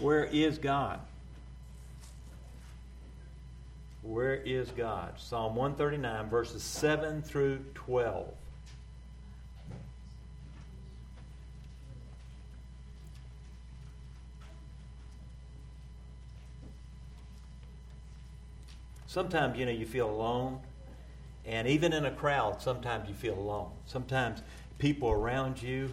Where is God? Where is God? Psalm 139, verses 7 through 12. Sometimes, you know, you feel alone. And even in a crowd, sometimes you feel alone. Sometimes people around you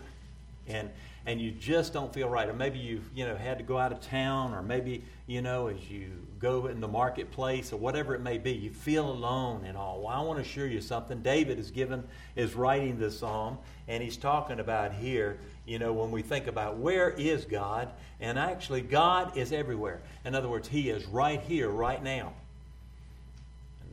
and and you just don't feel right. Or maybe you've, you know, had to go out of town, or maybe, you know, as you go in the marketplace or whatever it may be, you feel alone and all. Well, I want to assure you something. David is given is writing this psalm, and he's talking about here, you know, when we think about where is God, and actually God is everywhere. In other words, He is right here, right now.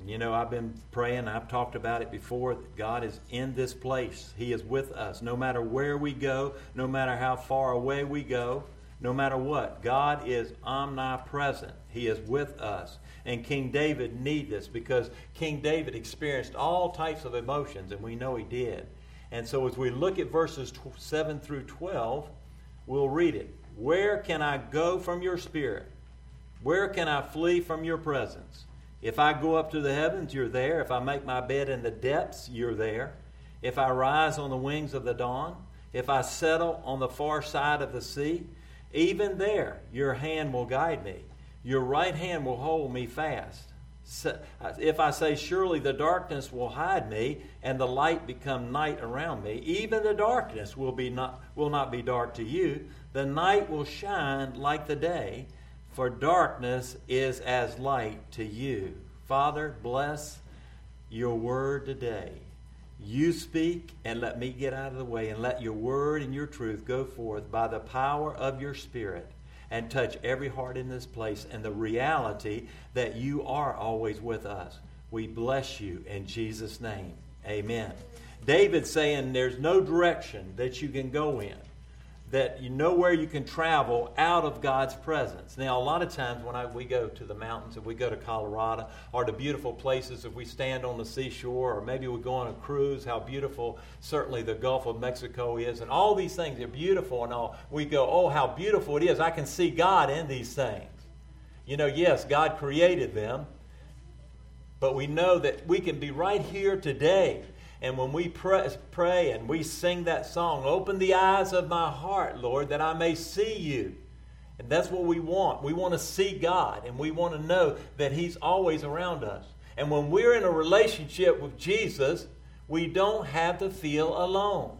You know, I've been praying, I've talked about it before, that God is in this place. He is with us. No matter where we go, no matter how far away we go, no matter what, God is omnipresent. He is with us. And King David needed this because King David experienced all types of emotions, and we know he did. And so as we look at verses 7 through 12, we'll read it. Where can I go from your spirit? Where can I flee from your presence? If I go up to the heavens, you're there. If I make my bed in the depths, you're there. If I rise on the wings of the dawn, if I settle on the far side of the sea, even there your hand will guide me. Your right hand will hold me fast. Uh, if I say, Surely the darkness will hide me, and the light become night around me, even the darkness will, be not, will not be dark to you. The night will shine like the day, for darkness is as light to you. Father, bless your word today. You speak and let me get out of the way and let your word and your truth go forth by the power of your spirit and touch every heart in this place and the reality that you are always with us. We bless you in Jesus' name. Amen. David saying there's no direction that you can go in that you know where you can travel out of God's presence. Now, a lot of times when I, we go to the mountains, if we go to Colorado, or to beautiful places, if we stand on the seashore, or maybe we go on a cruise, how beautiful certainly the Gulf of Mexico is, and all these things are beautiful and all. We go, oh, how beautiful it is. I can see God in these things. You know, yes, God created them, but we know that we can be right here today and when we pray, and we sing that song, open the eyes of my heart, Lord, that I may see you. And that's what we want. We want to see God, and we want to know that He's always around us. And when we're in a relationship with Jesus, we don't have to feel alone.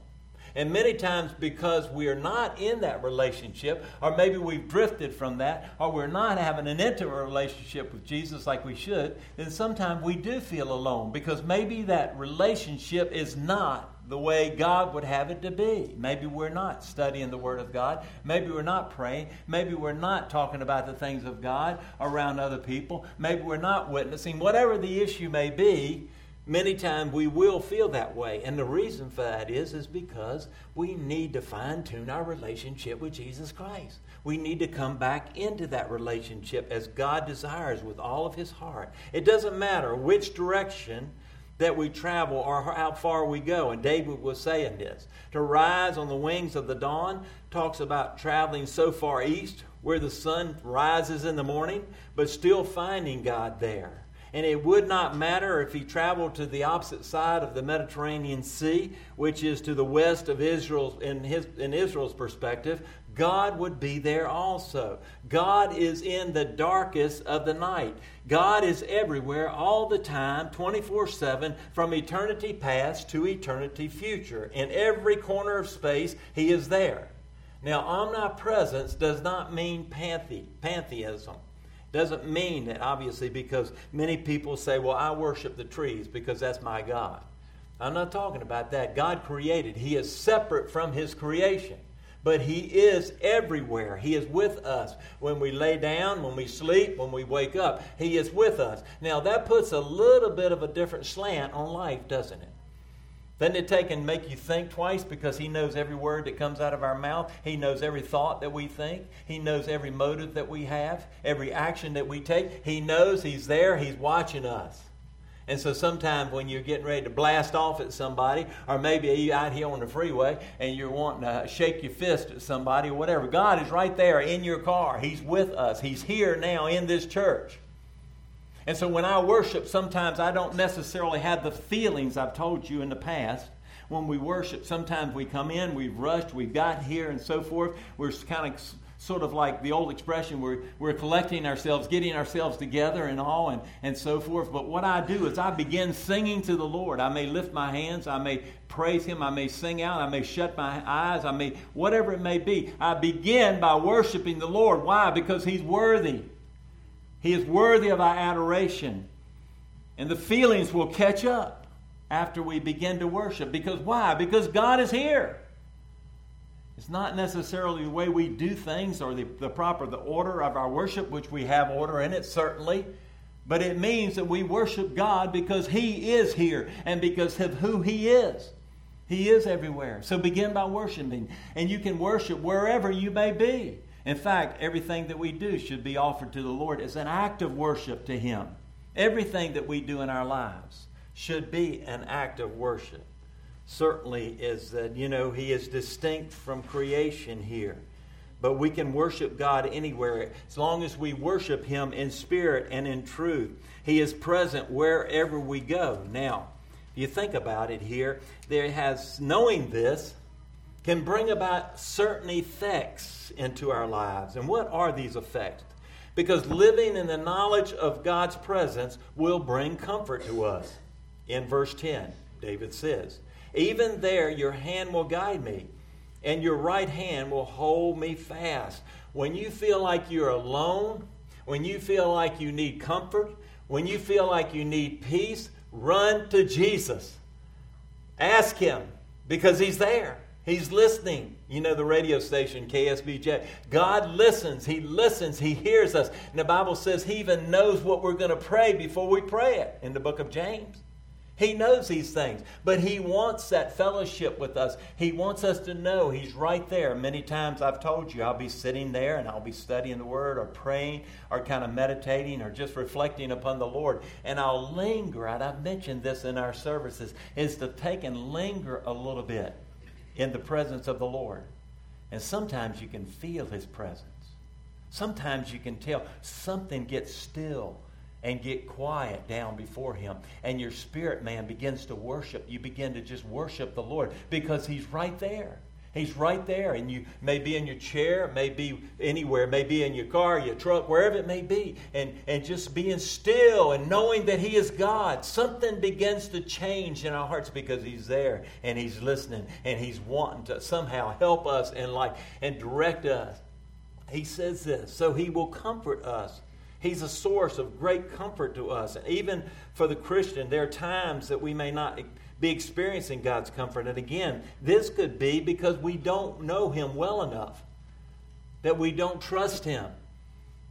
And many times, because we are not in that relationship, or maybe we've drifted from that, or we're not having an intimate relationship with Jesus like we should, then sometimes we do feel alone because maybe that relationship is not the way God would have it to be. Maybe we're not studying the Word of God. Maybe we're not praying. Maybe we're not talking about the things of God around other people. Maybe we're not witnessing. Whatever the issue may be, Many times we will feel that way. And the reason for that is, is because we need to fine tune our relationship with Jesus Christ. We need to come back into that relationship as God desires with all of his heart. It doesn't matter which direction that we travel or how far we go. And David was saying this. To rise on the wings of the dawn talks about traveling so far east where the sun rises in the morning, but still finding God there and it would not matter if he traveled to the opposite side of the Mediterranean Sea, which is to the west of Israel in, his, in Israel's perspective, God would be there also. God is in the darkest of the night. God is everywhere all the time, 24 7, from eternity past to eternity future. In every corner of space, He is there. Now, omnipresence does not mean panthe- pantheism. Doesn't mean that, obviously, because many people say, well, I worship the trees because that's my God. I'm not talking about that. God created, He is separate from His creation. But He is everywhere. He is with us. When we lay down, when we sleep, when we wake up, He is with us. Now, that puts a little bit of a different slant on life, doesn't it? Doesn't it take and make you think twice because He knows every word that comes out of our mouth? He knows every thought that we think. He knows every motive that we have, every action that we take. He knows He's there, He's watching us. And so sometimes when you're getting ready to blast off at somebody, or maybe you're out here on the freeway and you're wanting to shake your fist at somebody or whatever, God is right there in your car. He's with us. He's here now in this church. And so when I worship, sometimes I don't necessarily have the feelings I've told you in the past. When we worship, sometimes we come in, we've rushed, we've got here, and so forth. We're kind of sort of like the old expression we're, we're collecting ourselves getting ourselves together and all and, and so forth. But what i do is i begin singing to the lord. I may lift my hands i may praise him i may sing out i may shut my eyes i may whatever it may be i begin by worshiping the lord. Why? Because he's worthy he is worthy of our adoration and the feelings will catch up after we begin to worship because why because god is here it's not necessarily the way we do things or the, the proper the order of our worship, which we have order in it, certainly. But it means that we worship God because He is here and because of who He is. He is everywhere. So begin by worshiping. And you can worship wherever you may be. In fact, everything that we do should be offered to the Lord as an act of worship to Him. Everything that we do in our lives should be an act of worship certainly is that, you know, He is distinct from creation here. But we can worship God anywhere as long as we worship Him in spirit and in truth. He is present wherever we go. Now, if you think about it here, there has knowing this can bring about certain effects into our lives. And what are these effects? Because living in the knowledge of God's presence will bring comfort to us. In verse 10, David says, even there, your hand will guide me, and your right hand will hold me fast. When you feel like you're alone, when you feel like you need comfort, when you feel like you need peace, run to Jesus. Ask Him because He's there. He's listening. You know the radio station, KSBJ. God listens. He listens. He hears us. And the Bible says He even knows what we're going to pray before we pray it in the book of James. He knows these things, but He wants that fellowship with us. He wants us to know He's right there. Many times I've told you I'll be sitting there and I'll be studying the Word or praying or kind of meditating or just reflecting upon the Lord. And I'll linger, and I've mentioned this in our services, is to take and linger a little bit in the presence of the Lord. And sometimes you can feel His presence. Sometimes you can tell something gets still and get quiet down before Him. And your spirit man begins to worship. You begin to just worship the Lord because He's right there. He's right there, and you may be in your chair, may be anywhere, may be in your car, your truck, wherever it may be, and, and just being still and knowing that He is God. Something begins to change in our hearts because He's there and He's listening and He's wanting to somehow help us and like and direct us. He says this, so He will comfort us He's a source of great comfort to us. And even for the Christian, there are times that we may not be experiencing God's comfort. And again, this could be because we don't know Him well enough, that we don't trust Him.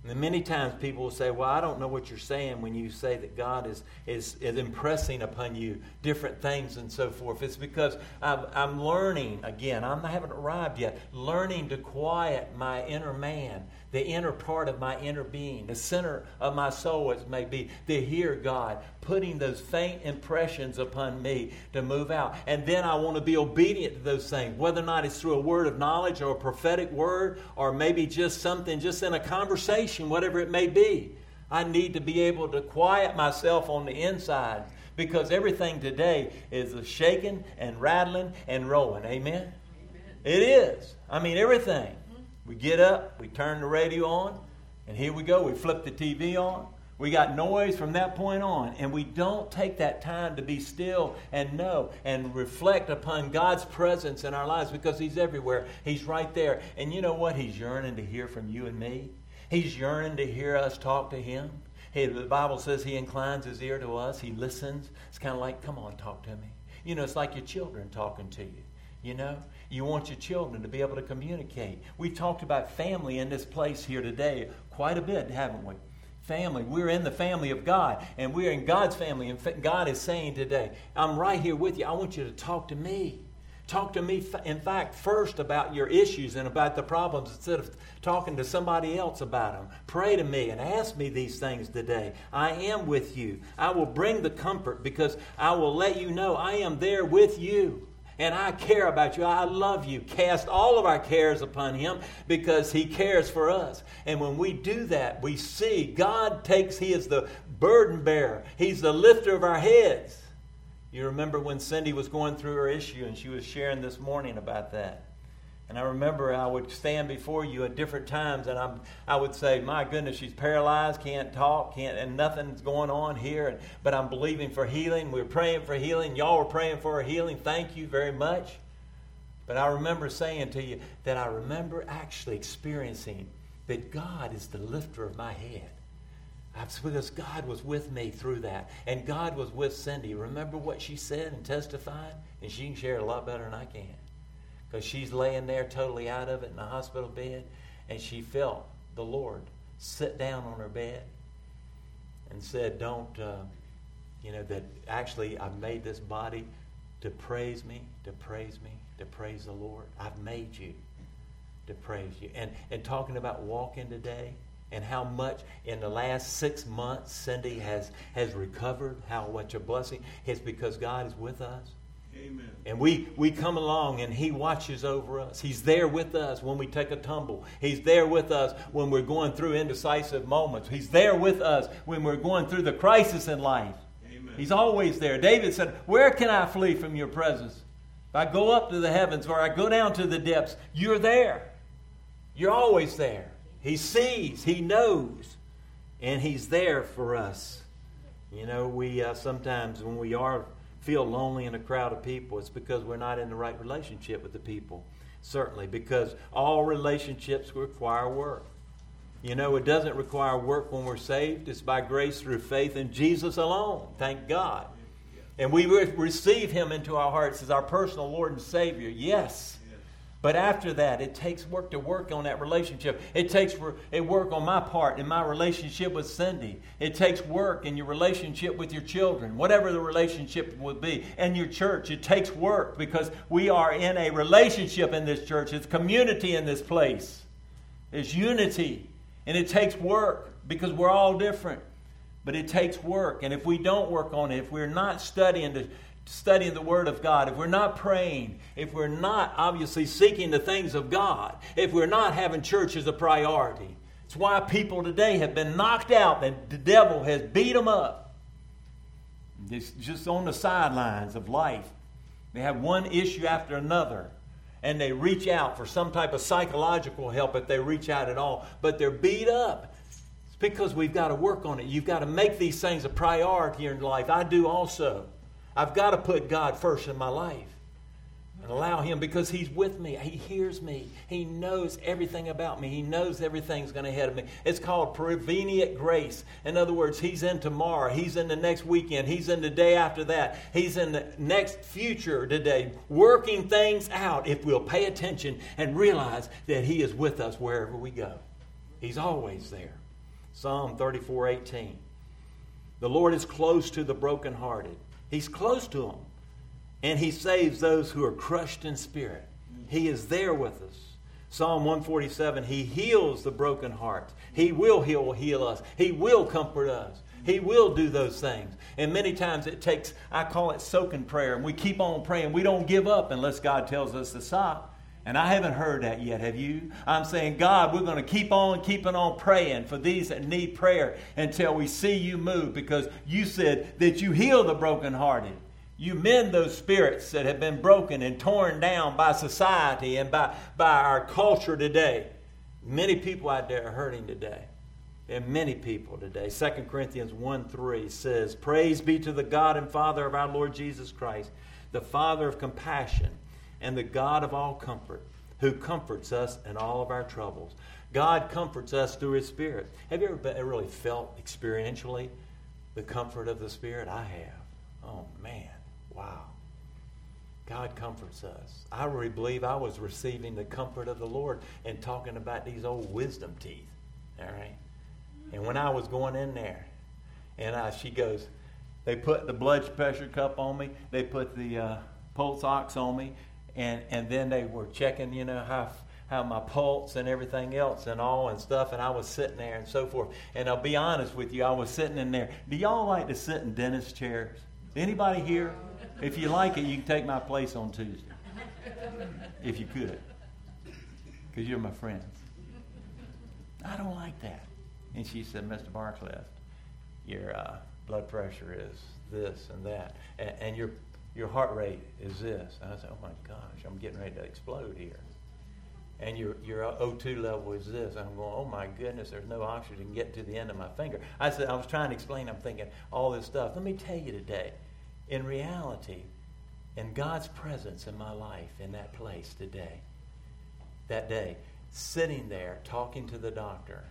And many times people will say, Well, I don't know what you're saying when you say that God is, is, is impressing upon you different things and so forth. It's because I'm, I'm learning, again, I'm haven't arrived yet, learning to quiet my inner man the inner part of my inner being, the center of my soul, as may be, to hear God putting those faint impressions upon me to move out. And then I want to be obedient to those things, whether or not it's through a word of knowledge or a prophetic word, or maybe just something just in a conversation, whatever it may be. I need to be able to quiet myself on the inside because everything today is shaking and rattling and rolling. Amen? Amen? It is. I mean, everything. We get up, we turn the radio on, and here we go. We flip the TV on. We got noise from that point on, and we don't take that time to be still and know and reflect upon God's presence in our lives because He's everywhere. He's right there. And you know what? He's yearning to hear from you and me. He's yearning to hear us talk to Him. Hey, the Bible says He inclines His ear to us. He listens. It's kind of like, come on, talk to me. You know, it's like your children talking to you. You know, you want your children to be able to communicate. We've talked about family in this place here today quite a bit, haven't we? Family. We're in the family of God, and we're in God's family. And God is saying today, I'm right here with you. I want you to talk to me. Talk to me, in fact, first about your issues and about the problems instead of talking to somebody else about them. Pray to me and ask me these things today. I am with you. I will bring the comfort because I will let you know I am there with you. And I care about you. I love you. Cast all of our cares upon Him because He cares for us. And when we do that, we see God takes, He is the burden bearer, He's the lifter of our heads. You remember when Cindy was going through her issue and she was sharing this morning about that. And I remember I would stand before you at different times and I'm, I would say, My goodness, she's paralyzed, can't talk, can't, and nothing's going on here. And, but I'm believing for healing. We are praying for healing. Y'all were praying for her healing. Thank you very much. But I remember saying to you that I remember actually experiencing that God is the lifter of my head. Because God was with me through that. And God was with Cindy. Remember what she said and testified? And she can share it a lot better than I can. Because she's laying there totally out of it in the hospital bed. And she felt the Lord sit down on her bed and said, Don't, uh, you know, that actually I've made this body to praise me, to praise me, to praise the Lord. I've made you to praise you. And, and talking about walking today, and how much in the last six months Cindy has, has recovered, how much a blessing. It's because God is with us. Amen. And we, we come along and He watches over us. He's there with us when we take a tumble. He's there with us when we're going through indecisive moments. He's there with us when we're going through the crisis in life. Amen. He's always there. David said, Where can I flee from your presence? If I go up to the heavens or I go down to the depths, you're there. You're always there. He sees, He knows, and He's there for us. You know, we uh, sometimes when we are feel lonely in a crowd of people, it's because we're not in the right relationship with the people. Certainly, because all relationships require work. You know, it doesn't require work when we're saved. It's by grace through faith in Jesus alone. Thank God. And we re- receive Him into our hearts as our personal Lord and Savior. Yes. But after that, it takes work to work on that relationship. It takes work on my part in my relationship with Cindy. It takes work in your relationship with your children, whatever the relationship would be, and your church. It takes work because we are in a relationship in this church. It's community in this place. It's unity. And it takes work because we're all different. But it takes work. And if we don't work on it, if we're not studying to studying the Word of God, if we're not praying, if we're not obviously seeking the things of God, if we're not having church as a priority, it's why people today have been knocked out and the devil has beat them up. It's just on the sidelines of life. They have one issue after another and they reach out for some type of psychological help if they reach out at all, but they're beat up. It's because we've got to work on it. You've got to make these things a priority in life. I do also. I've got to put God first in my life and allow Him because He's with me. He hears me. He knows everything about me. He knows everything's going ahead of me. It's called prevenient grace. In other words, He's in tomorrow. He's in the next weekend. He's in the day after that. He's in the next future today, working things out if we'll pay attention and realize that He is with us wherever we go. He's always there. Psalm 34 18. The Lord is close to the brokenhearted He's close to them. And he saves those who are crushed in spirit. He is there with us. Psalm 147 He heals the broken heart. He will heal, heal us. He will comfort us. He will do those things. And many times it takes, I call it soaking prayer, and we keep on praying. We don't give up unless God tells us to stop. And I haven't heard that yet, have you? I'm saying, God, we're going to keep on keeping on praying for these that need prayer until we see you move because you said that you heal the brokenhearted. You mend those spirits that have been broken and torn down by society and by, by our culture today. Many people out there are hurting today. And many people today. 2 Corinthians 1 3 says, Praise be to the God and Father of our Lord Jesus Christ, the Father of compassion and the God of all comfort, who comforts us in all of our troubles. God comforts us through His Spirit. Have you ever really felt experientially the comfort of the Spirit? I have. Oh, man. Wow. God comforts us. I really believe I was receiving the comfort of the Lord and talking about these old wisdom teeth. All right? And when I was going in there, and I, she goes, they put the blood pressure cup on me, they put the uh, pulse ox on me, and and then they were checking, you know, how how my pulse and everything else and all and stuff, and I was sitting there and so forth. And I'll be honest with you, I was sitting in there. Do y'all like to sit in dentist chairs? Anybody here? If you like it, you can take my place on Tuesday. If you could. Because you're my friends. I don't like that. And she said, Mr. Barcliffe, your uh, blood pressure is this and that. And, and your, your heart rate is this. And I said, oh my gosh, I'm getting ready to explode here. And your, your O2 level is this. I'm going, oh my goodness, there's no oxygen get to the end of my finger. I said, I was trying to explain, I'm thinking all this stuff. Let me tell you today, in reality, in God's presence in my life, in that place today, that day, sitting there talking to the doctor,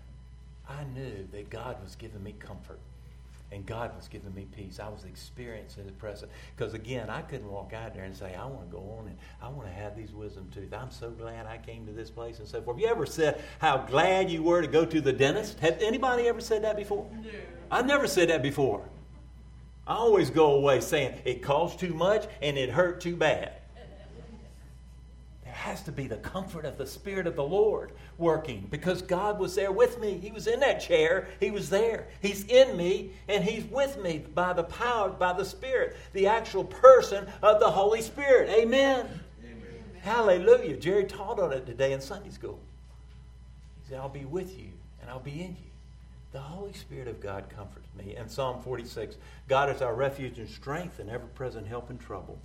I knew that God was giving me comfort and God was giving me peace. I was experiencing His presence. Because again, I couldn't walk out there and say, I want to go on and I want to have these wisdom teeth. I'm so glad I came to this place and so forth. Have you ever said how glad you were to go to the dentist? Have anybody ever said that before? No. I've never said that before. I always go away saying it cost too much and it hurt too bad. Has to be the comfort of the Spirit of the Lord working because God was there with me. He was in that chair. He was there. He's in me and He's with me by the power, by the Spirit, the actual person of the Holy Spirit. Amen. Amen. Hallelujah. Jerry taught on it today in Sunday school. He said, I'll be with you and I'll be in you. The Holy Spirit of God comforts me. And Psalm 46 God is our refuge and strength and ever present help in trouble.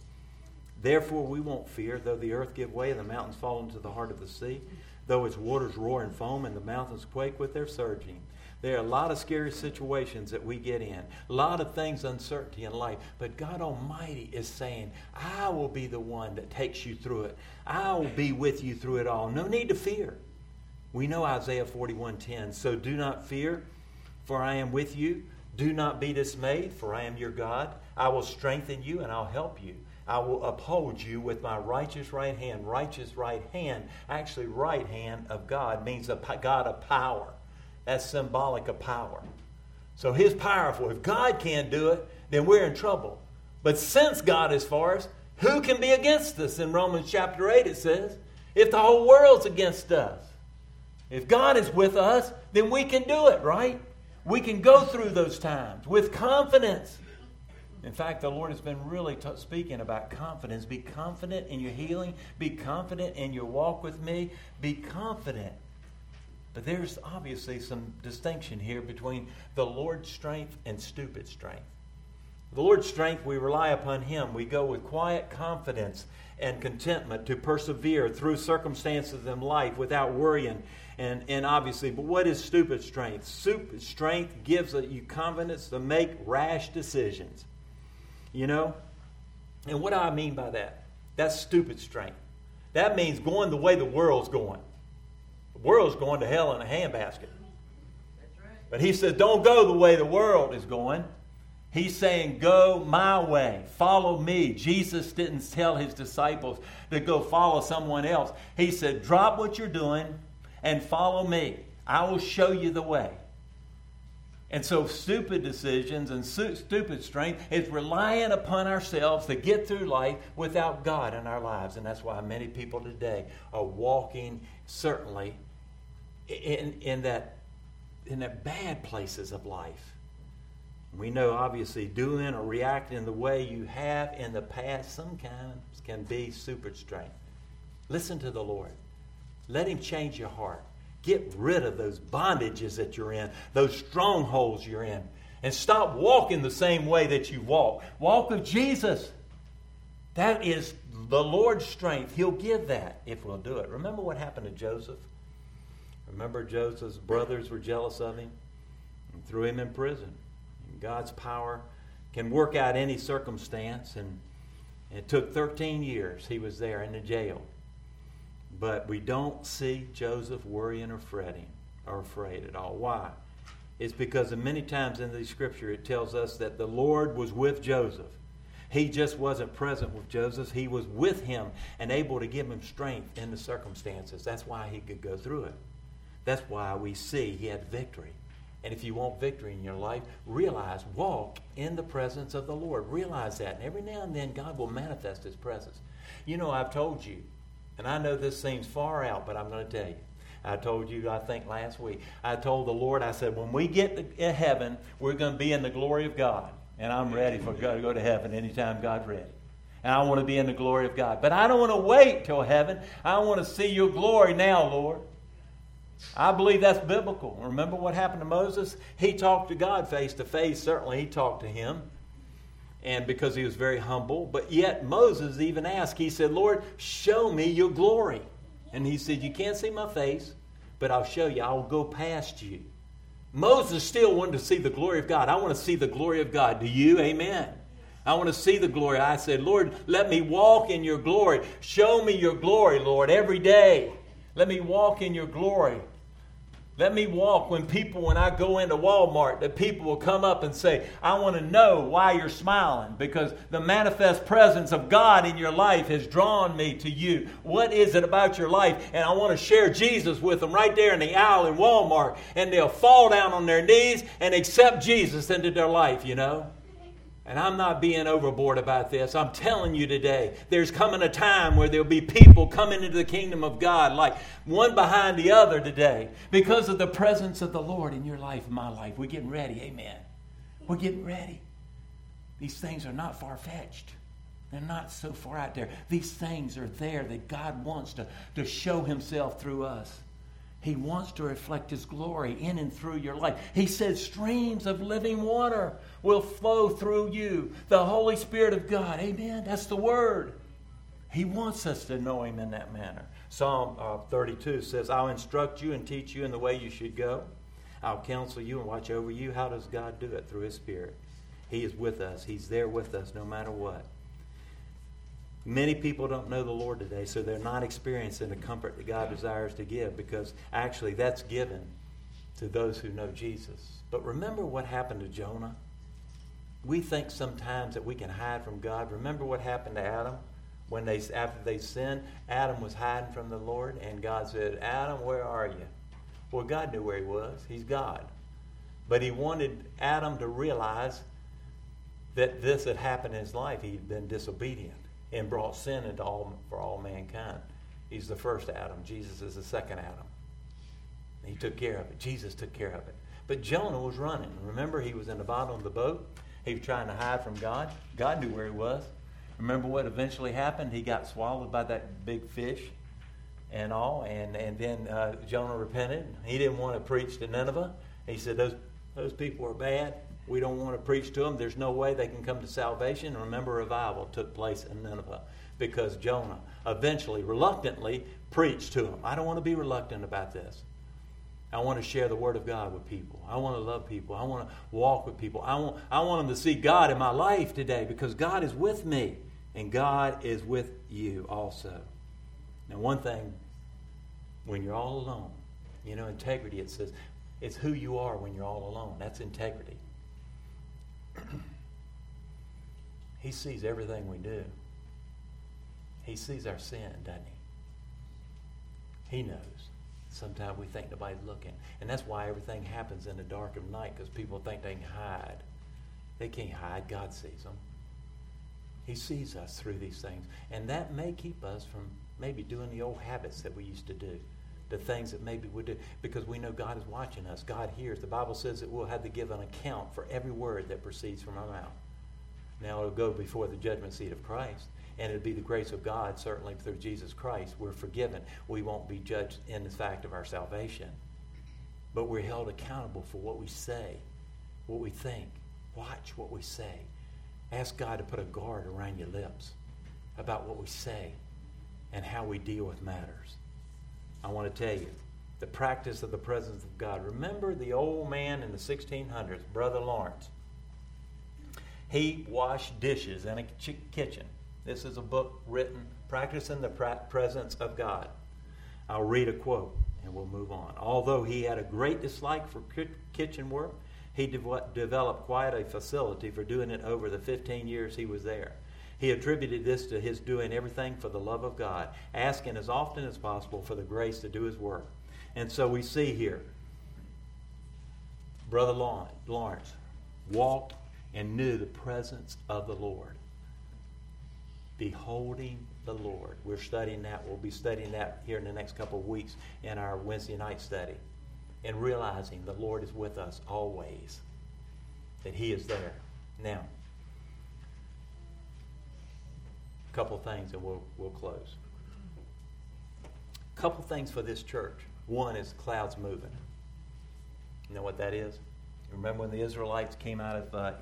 Therefore, we won't fear, though the earth give way and the mountains fall into the heart of the sea, though its waters roar and foam and the mountains quake with their surging. There are a lot of scary situations that we get in, a lot of things, uncertainty in life. But God Almighty is saying, I will be the one that takes you through it. I will be with you through it all. No need to fear. We know Isaiah 41:10. So do not fear for I am with you. Do not be dismayed, for I am your God. I will strengthen you and I'll help you. I will uphold you with my righteous right hand. Righteous right hand, actually, right hand of God means a God of power. That's symbolic of power. So He's powerful. If God can't do it, then we're in trouble. But since God is for us, who can be against us? In Romans chapter 8, it says, if the whole world's against us, if God is with us, then we can do it, right? We can go through those times with confidence. In fact, the Lord has been really t- speaking about confidence. Be confident in your healing. Be confident in your walk with me. Be confident. But there's obviously some distinction here between the Lord's strength and stupid strength. The Lord's strength, we rely upon Him. We go with quiet confidence and contentment to persevere through circumstances in life without worrying and, and obviously, but what is stupid strength? Stupid strength gives you confidence to make rash decisions. You know? And what do I mean by that? That's stupid strength. That means going the way the world's going. The world's going to hell in a handbasket. But he says, don't go the way the world is going. He's saying, Go my way, follow me. Jesus didn't tell his disciples to go follow someone else. He said, Drop what you're doing and follow me. I will show you the way. And so, stupid decisions and stupid strength is relying upon ourselves to get through life without God in our lives. And that's why many people today are walking, certainly, in, in, that, in that bad places of life. We know, obviously, doing or reacting the way you have in the past sometimes can be super strength. Listen to the Lord. Let Him change your heart. Get rid of those bondages that you're in, those strongholds you're in, and stop walking the same way that you walk. Walk with Jesus. That is the Lord's strength. He'll give that if we'll do it. Remember what happened to Joseph? Remember Joseph's brothers were jealous of him and threw him in prison. And God's power can work out any circumstance, and it took 13 years he was there in the jail. But we don't see Joseph worrying or fretting or afraid at all. Why? It's because many times in the scripture it tells us that the Lord was with Joseph. He just wasn't present with Joseph. He was with him and able to give him strength in the circumstances. That's why he could go through it. That's why we see he had victory. And if you want victory in your life, realize, walk in the presence of the Lord. Realize that. And every now and then, God will manifest his presence. You know, I've told you, and I know this seems far out, but I'm going to tell you. I told you, I think last week, I told the Lord, I said, when we get to eh, heaven, we're going to be in the glory of God. And I'm ready for God to go to heaven anytime God's ready. And I want to be in the glory of God. But I don't want to wait till heaven. I want to see your glory now, Lord. I believe that's biblical. Remember what happened to Moses? He talked to God face to face. Certainly, he talked to him. And because he was very humble. But yet, Moses even asked, he said, Lord, show me your glory. And he said, You can't see my face, but I'll show you. I'll go past you. Moses still wanted to see the glory of God. I want to see the glory of God. Do you? Amen. I want to see the glory. I said, Lord, let me walk in your glory. Show me your glory, Lord, every day. Let me walk in your glory. Let me walk when people, when I go into Walmart, that people will come up and say, I want to know why you're smiling because the manifest presence of God in your life has drawn me to you. What is it about your life? And I want to share Jesus with them right there in the aisle in Walmart. And they'll fall down on their knees and accept Jesus into their life, you know? And I'm not being overboard about this. I'm telling you today, there's coming a time where there'll be people coming into the kingdom of God like one behind the other today because of the presence of the Lord in your life, my life. We're getting ready. Amen. We're getting ready. These things are not far fetched. They're not so far out there. These things are there that God wants to, to show Himself through us. He wants to reflect His glory in and through your life. He says streams of living water will flow through you. The Holy Spirit of God. Amen. That's the Word. He wants us to know Him in that manner. Psalm uh, 32 says, I'll instruct you and teach you in the way you should go. I'll counsel you and watch over you. How does God do it? Through His Spirit. He is with us, He's there with us no matter what. Many people don't know the Lord today, so they're not experiencing the comfort that God desires to give because actually that's given to those who know Jesus. But remember what happened to Jonah? We think sometimes that we can hide from God. Remember what happened to Adam? When they after they sinned, Adam was hiding from the Lord, and God said, Adam, where are you? Well, God knew where he was. He's God. But he wanted Adam to realize that this had happened in his life. He'd been disobedient and brought sin into all for all mankind. He's the first Adam. Jesus is the second Adam. He took care of it. Jesus took care of it. But Jonah was running. Remember, he was in the bottom of the boat. He was trying to hide from God. God knew where he was. Remember what eventually happened? He got swallowed by that big fish and all. And, and then uh, Jonah repented. He didn't want to preach to Nineveh. He said, those, those people are bad. We don't want to preach to them. There's no way they can come to salvation. Remember, revival took place in Nineveh because Jonah eventually, reluctantly, preached to them. I don't want to be reluctant about this. I want to share the Word of God with people. I want to love people. I want to walk with people. I want, I want them to see God in my life today because God is with me and God is with you also. Now, one thing, when you're all alone, you know, integrity, it says, it's who you are when you're all alone. That's integrity. he sees everything we do. He sees our sin, doesn't he? He knows. Sometimes we think nobody's looking. And that's why everything happens in the dark of night because people think they can hide. They can't hide. God sees them. He sees us through these things. And that may keep us from maybe doing the old habits that we used to do the things that maybe we do because we know God is watching us. God hears. The Bible says that we'll have to give an account for every word that proceeds from our mouth. Now it'll go before the judgment seat of Christ. And it'll be the grace of God, certainly through Jesus Christ. We're forgiven. We won't be judged in the fact of our salvation. But we're held accountable for what we say, what we think. Watch what we say. Ask God to put a guard around your lips about what we say and how we deal with matters. I want to tell you the practice of the presence of God. Remember the old man in the 1600s, Brother Lawrence. He washed dishes in a kitchen. This is a book written, Practicing the Presence of God. I'll read a quote and we'll move on. Although he had a great dislike for kitchen work, he de- developed quite a facility for doing it over the 15 years he was there. He attributed this to his doing everything for the love of God, asking as often as possible for the grace to do his work. And so we see here, Brother Lawrence walked and knew the presence of the Lord, beholding the Lord. We're studying that. We'll be studying that here in the next couple of weeks in our Wednesday night study. And realizing the Lord is with us always, that He is there. Now, couple things and we'll, we'll close. Couple things for this church. One is clouds moving. You know what that is? Remember when the Israelites came out of uh,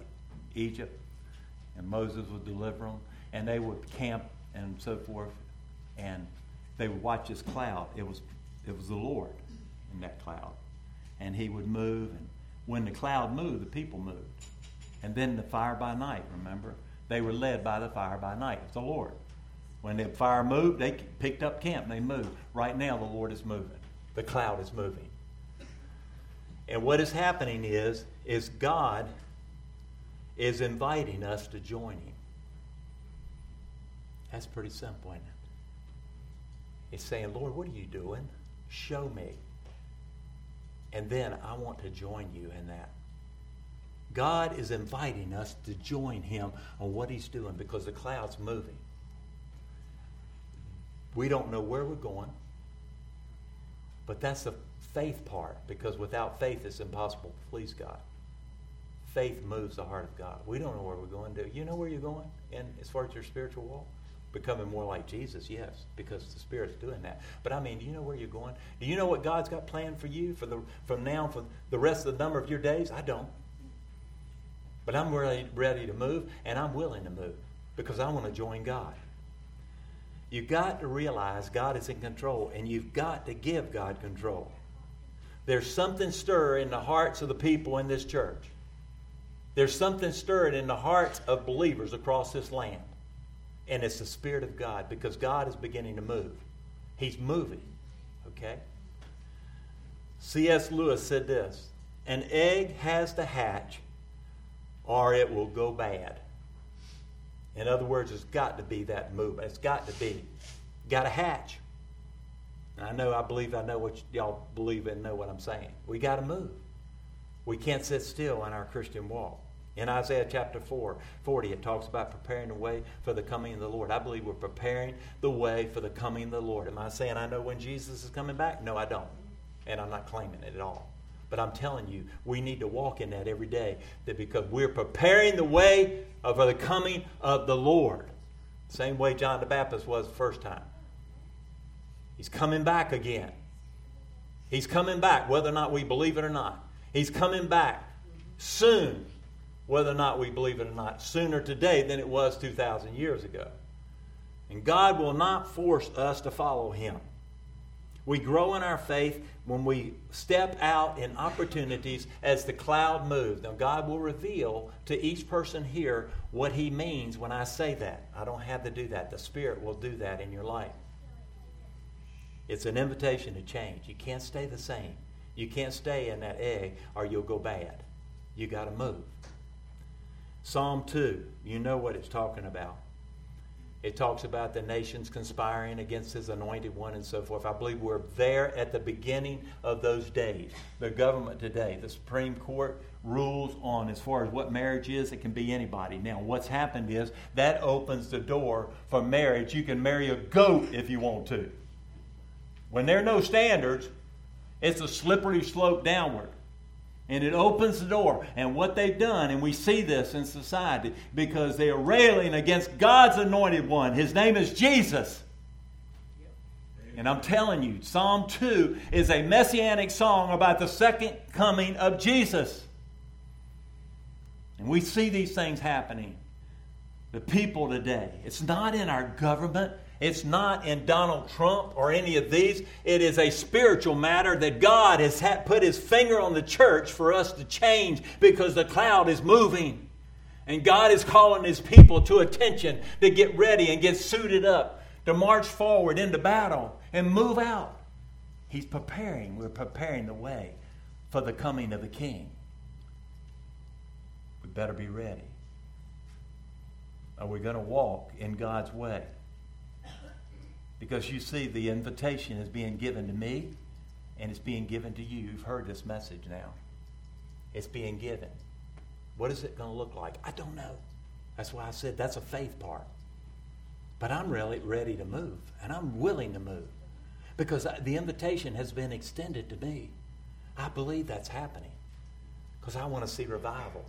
Egypt and Moses would deliver them, and they would camp and so forth, and they would watch this cloud. It was it was the Lord in that cloud, and He would move. And when the cloud moved, the people moved. And then the fire by night. Remember, they were led by the fire by night. It's the Lord. When the fire moved, they picked up camp and they moved. Right now, the Lord is moving. The cloud is moving. And what is happening is, is God is inviting us to join Him. That's pretty simple, isn't it? He's saying, Lord, what are you doing? Show me. And then I want to join you in that. God is inviting us to join Him on what He's doing because the cloud's moving. We don't know where we're going, but that's the faith part because without faith it's impossible to please God. Faith moves the heart of God. We don't know where we're going. Do you know where you're going? And as far as your spiritual walk, becoming more like Jesus, yes, because the Spirit's doing that. But I mean, do you know where you're going? Do you know what God's got planned for you for the from now for the rest of the number of your days? I don't. But I'm ready, ready to move, and I'm willing to move because I want to join God. You've got to realize God is in control, and you've got to give God control. There's something stirring in the hearts of the people in this church. There's something stirring in the hearts of believers across this land. And it's the Spirit of God because God is beginning to move. He's moving. Okay? C.S. Lewis said this An egg has to hatch or it will go bad. In other words, it's got to be that movement. It's got to be. Got to hatch. I know, I believe I know what y'all believe and know what I'm saying. We got to move. We can't sit still in our Christian walk. In Isaiah chapter 4, 40, it talks about preparing the way for the coming of the Lord. I believe we're preparing the way for the coming of the Lord. Am I saying I know when Jesus is coming back? No, I don't. And I'm not claiming it at all. But I'm telling you, we need to walk in that every day that because we're preparing the way for the coming of the Lord. Same way John the Baptist was the first time. He's coming back again. He's coming back, whether or not we believe it or not. He's coming back soon, whether or not we believe it or not. Sooner today than it was 2,000 years ago. And God will not force us to follow Him. We grow in our faith when we step out in opportunities as the cloud moves. Now, God will reveal to each person here what He means when I say that. I don't have to do that. The Spirit will do that in your life. It's an invitation to change. You can't stay the same. You can't stay in that egg or you'll go bad. You got to move. Psalm 2, you know what it's talking about. It talks about the nations conspiring against his anointed one and so forth. I believe we're there at the beginning of those days. The government today, the Supreme Court rules on as far as what marriage is, it can be anybody. Now, what's happened is that opens the door for marriage. You can marry a goat if you want to. When there are no standards, it's a slippery slope downward. And it opens the door. And what they've done, and we see this in society, because they are railing against God's anointed one. His name is Jesus. And I'm telling you, Psalm 2 is a messianic song about the second coming of Jesus. And we see these things happening. The people today, it's not in our government, it's not in Donald Trump or any of these. It is a spiritual matter that God has put his finger on the church for us to change because the cloud is moving. And God is calling his people to attention to get ready and get suited up, to march forward into battle and move out. He's preparing, we're preparing the way for the coming of the King. We better be ready. Are we going to walk in God's way? Because you see, the invitation is being given to me and it's being given to you. You've heard this message now. It's being given. What is it going to look like? I don't know. That's why I said that's a faith part. But I'm really ready to move, and I'm willing to move because the invitation has been extended to me. I believe that's happening because I want to see revival.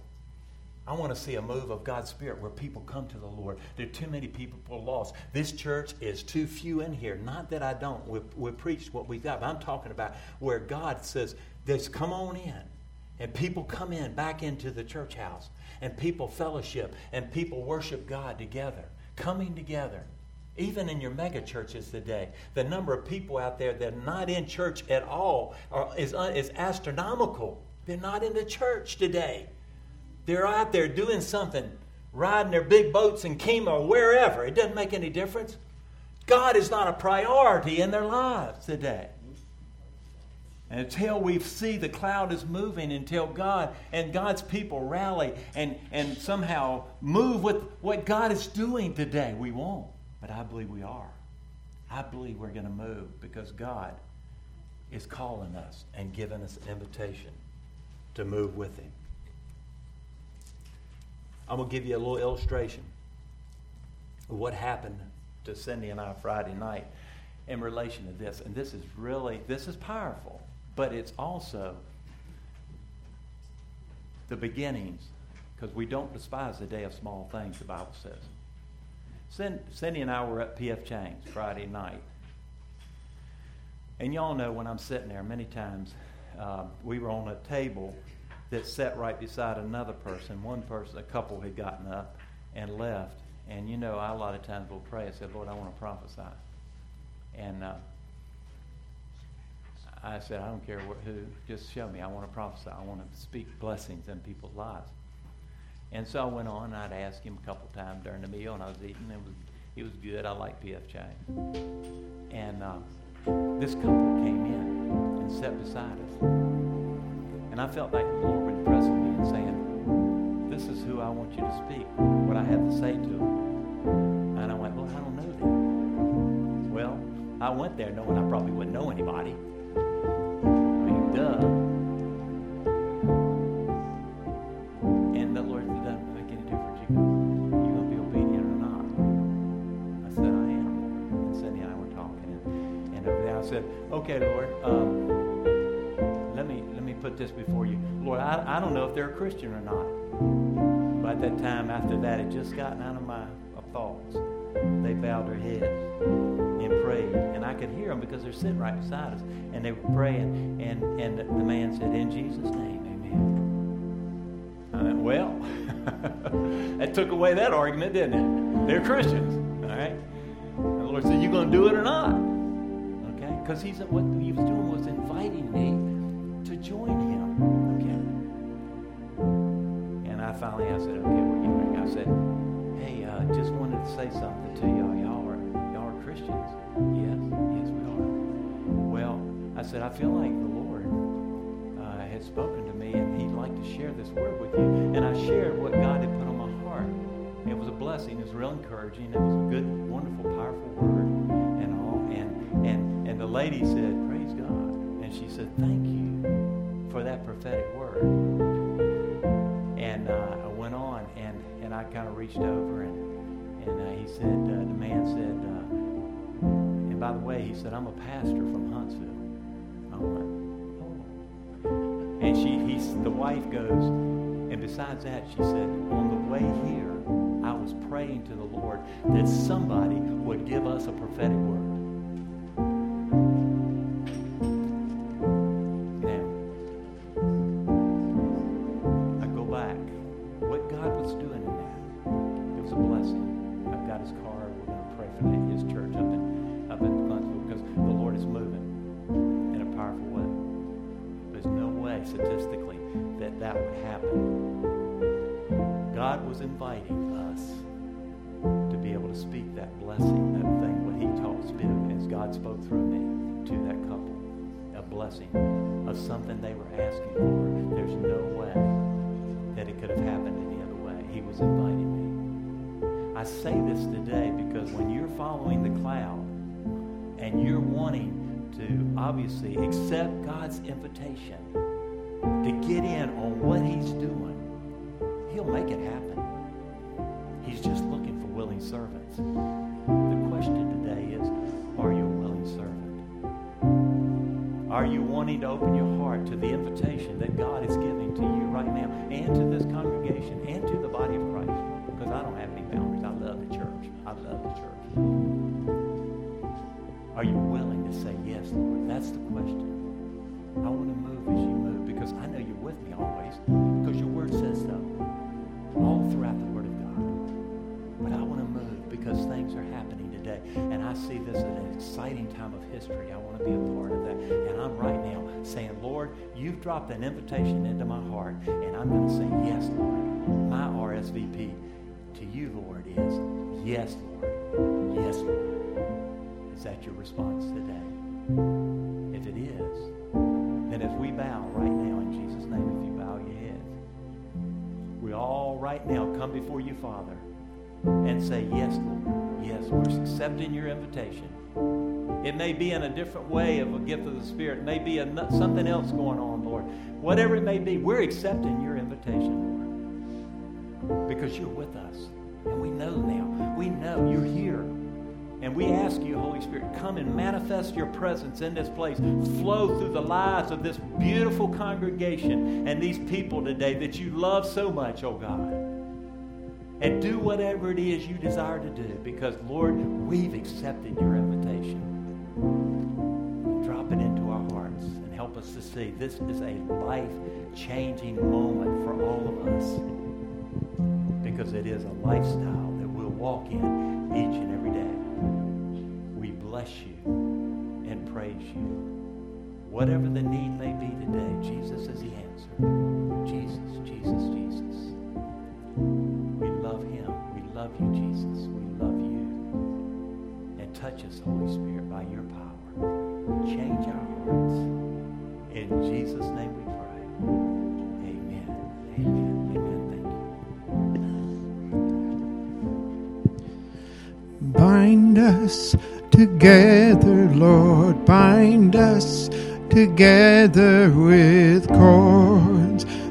I want to see a move of God's Spirit where people come to the Lord. There are too many people lost. This church is too few in here. Not that I don't. We, we preach what we got. But I'm talking about where God says, "Just come on in," and people come in back into the church house, and people fellowship, and people worship God together, coming together. Even in your mega churches today, the number of people out there that are not in church at all are, is, uh, is astronomical. They're not in the church today. They're out there doing something, riding their big boats in Kemah or wherever. It doesn't make any difference. God is not a priority in their lives today. And until we see the cloud is moving, until God and God's people rally and, and somehow move with what God is doing today, we won't. But I believe we are. I believe we're going to move because God is calling us and giving us an invitation to move with Him. I'm going to give you a little illustration of what happened to Cindy and I Friday night in relation to this. And this is really, this is powerful, but it's also the beginnings, because we don't despise the day of small things, the Bible says. Cindy and I were at PF Chang's Friday night. And y'all know when I'm sitting there, many times uh, we were on a table that sat right beside another person. One person, a couple had gotten up and left. And you know, I a lot of times will pray and say, Lord, I want to prophesy. And uh, I said, I don't care what, who, just show me. I want to prophesy. I want to speak blessings in people's lives. And so I went on. I'd ask him a couple times during the meal, and I was eating. It was, he was good. I like PF Chang. And uh, this couple came in and sat beside us. And I felt like the Lord was pressing me and saying, This is who I want you to speak, what I had to say to him. And I went, Well, I don't know them. Well, I went there knowing I probably wouldn't know anybody. I mean, duh. And the Lord said, Doesn't make any difference. You you gonna be obedient or not? I said, I am. And Cindy and I were talking, and, and over there I said, Okay, Lord. Um, put this before you. Lord, I, I don't know if they're a Christian or not. But at that time, after that, it just gotten out of my thoughts. They bowed their heads and prayed. And I could hear them because they're sitting right beside us. And they were praying. And, and the man said, In Jesus' name, amen. I went, Well, that took away that argument, didn't it? They're Christians. All right? And the Lord said, You going to do it or not? Okay? Because he's what he was doing was inviting me I finally, I said, okay, we're getting. I said, hey, uh, just wanted to say something to y'all. Y'all are, y'all are Christians. Yes, yes, we are. Well, I said, I feel like the Lord uh, had spoken to me and he'd like to share this word with you. And I shared what God had put on my heart. It was a blessing. It was real encouraging. It was a good, wonderful, powerful word and all. And, and, and the lady said, praise God. And she said, thank you for that prophetic word. And uh, I went on, and, and I kind of reached over, and, and uh, he said, uh, the man said, uh, and by the way, he said, I'm a pastor from Huntsville. I went, oh. And she, he, the wife goes, and besides that, she said, on the way here, I was praying to the Lord that somebody would give us a prophetic word. Blessing of something they were asking for. There's no way that it could have happened any other way. He was inviting me. I say this today because when you're following the cloud and you're wanting to obviously accept God's invitation to get in on what He's doing, He'll make it happen. He's just looking for willing servants. The question today is, are you a willing servant? Are you wanting to open your heart to the invitation that God is giving to you right now and to this congregation and to the body of Christ? Because I don't have any boundaries. I love the church. I love the church. Are you willing to say, yes, Lord? That's the question. I want to move as you move because I know you're see this as an exciting time of history. I want to be a part of that. And I'm right now saying, Lord, you've dropped an invitation into my heart. And I'm going to say, yes, Lord. My RSVP to you, Lord, is yes, Lord. Yes, Lord. Is that your response today? If it is, then as we bow right now in Jesus' name, if you bow your head, we all right now come before you, Father, and say, Yes, Lord. Yes, we're accepting your invitation. It may be in a different way of a gift of the Spirit. It may be a, something else going on, Lord. Whatever it may be, we're accepting your invitation, Lord. Because you're with us. And we know now. We know you're here. And we ask you, Holy Spirit, come and manifest your presence in this place. Flow through the lives of this beautiful congregation and these people today that you love so much, oh God. And do whatever it is you desire to do because, Lord, we've accepted your invitation. Drop it into our hearts and help us to see this is a life changing moment for all of us because it is a lifestyle that we'll walk in each and every day We bless you and praise you. Whatever the need may be today, Jesus is the answer. Jesus, Jesus, Jesus. Love you, Jesus. We love you. And touch us, Holy Spirit, by your power. Change our hearts. In Jesus' name we pray. Amen. Amen. Amen. Thank you. Bind us together, Lord, bind us together with cords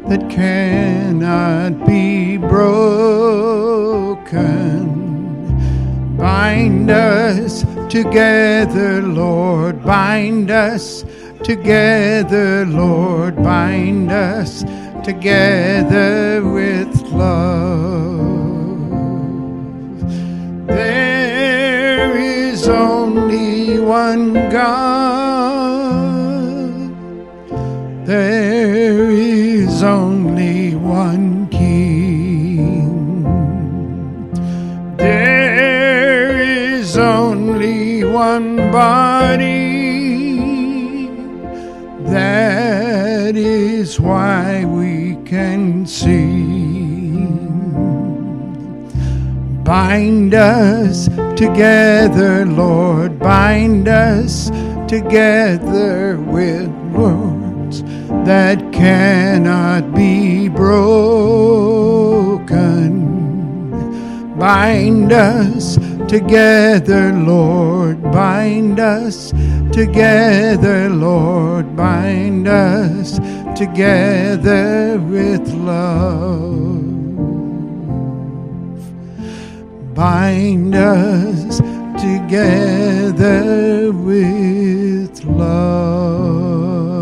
that cannot be broken. Bind us together, Lord, bind us together, Lord, bind us together with love. There is only one God. There one body. That is why we can sing. Bind us together, Lord, bind us together with words that cannot be broken. Bind us together, Lord, bind us. Together, Lord, bind us. Together with love. Bind us together with love.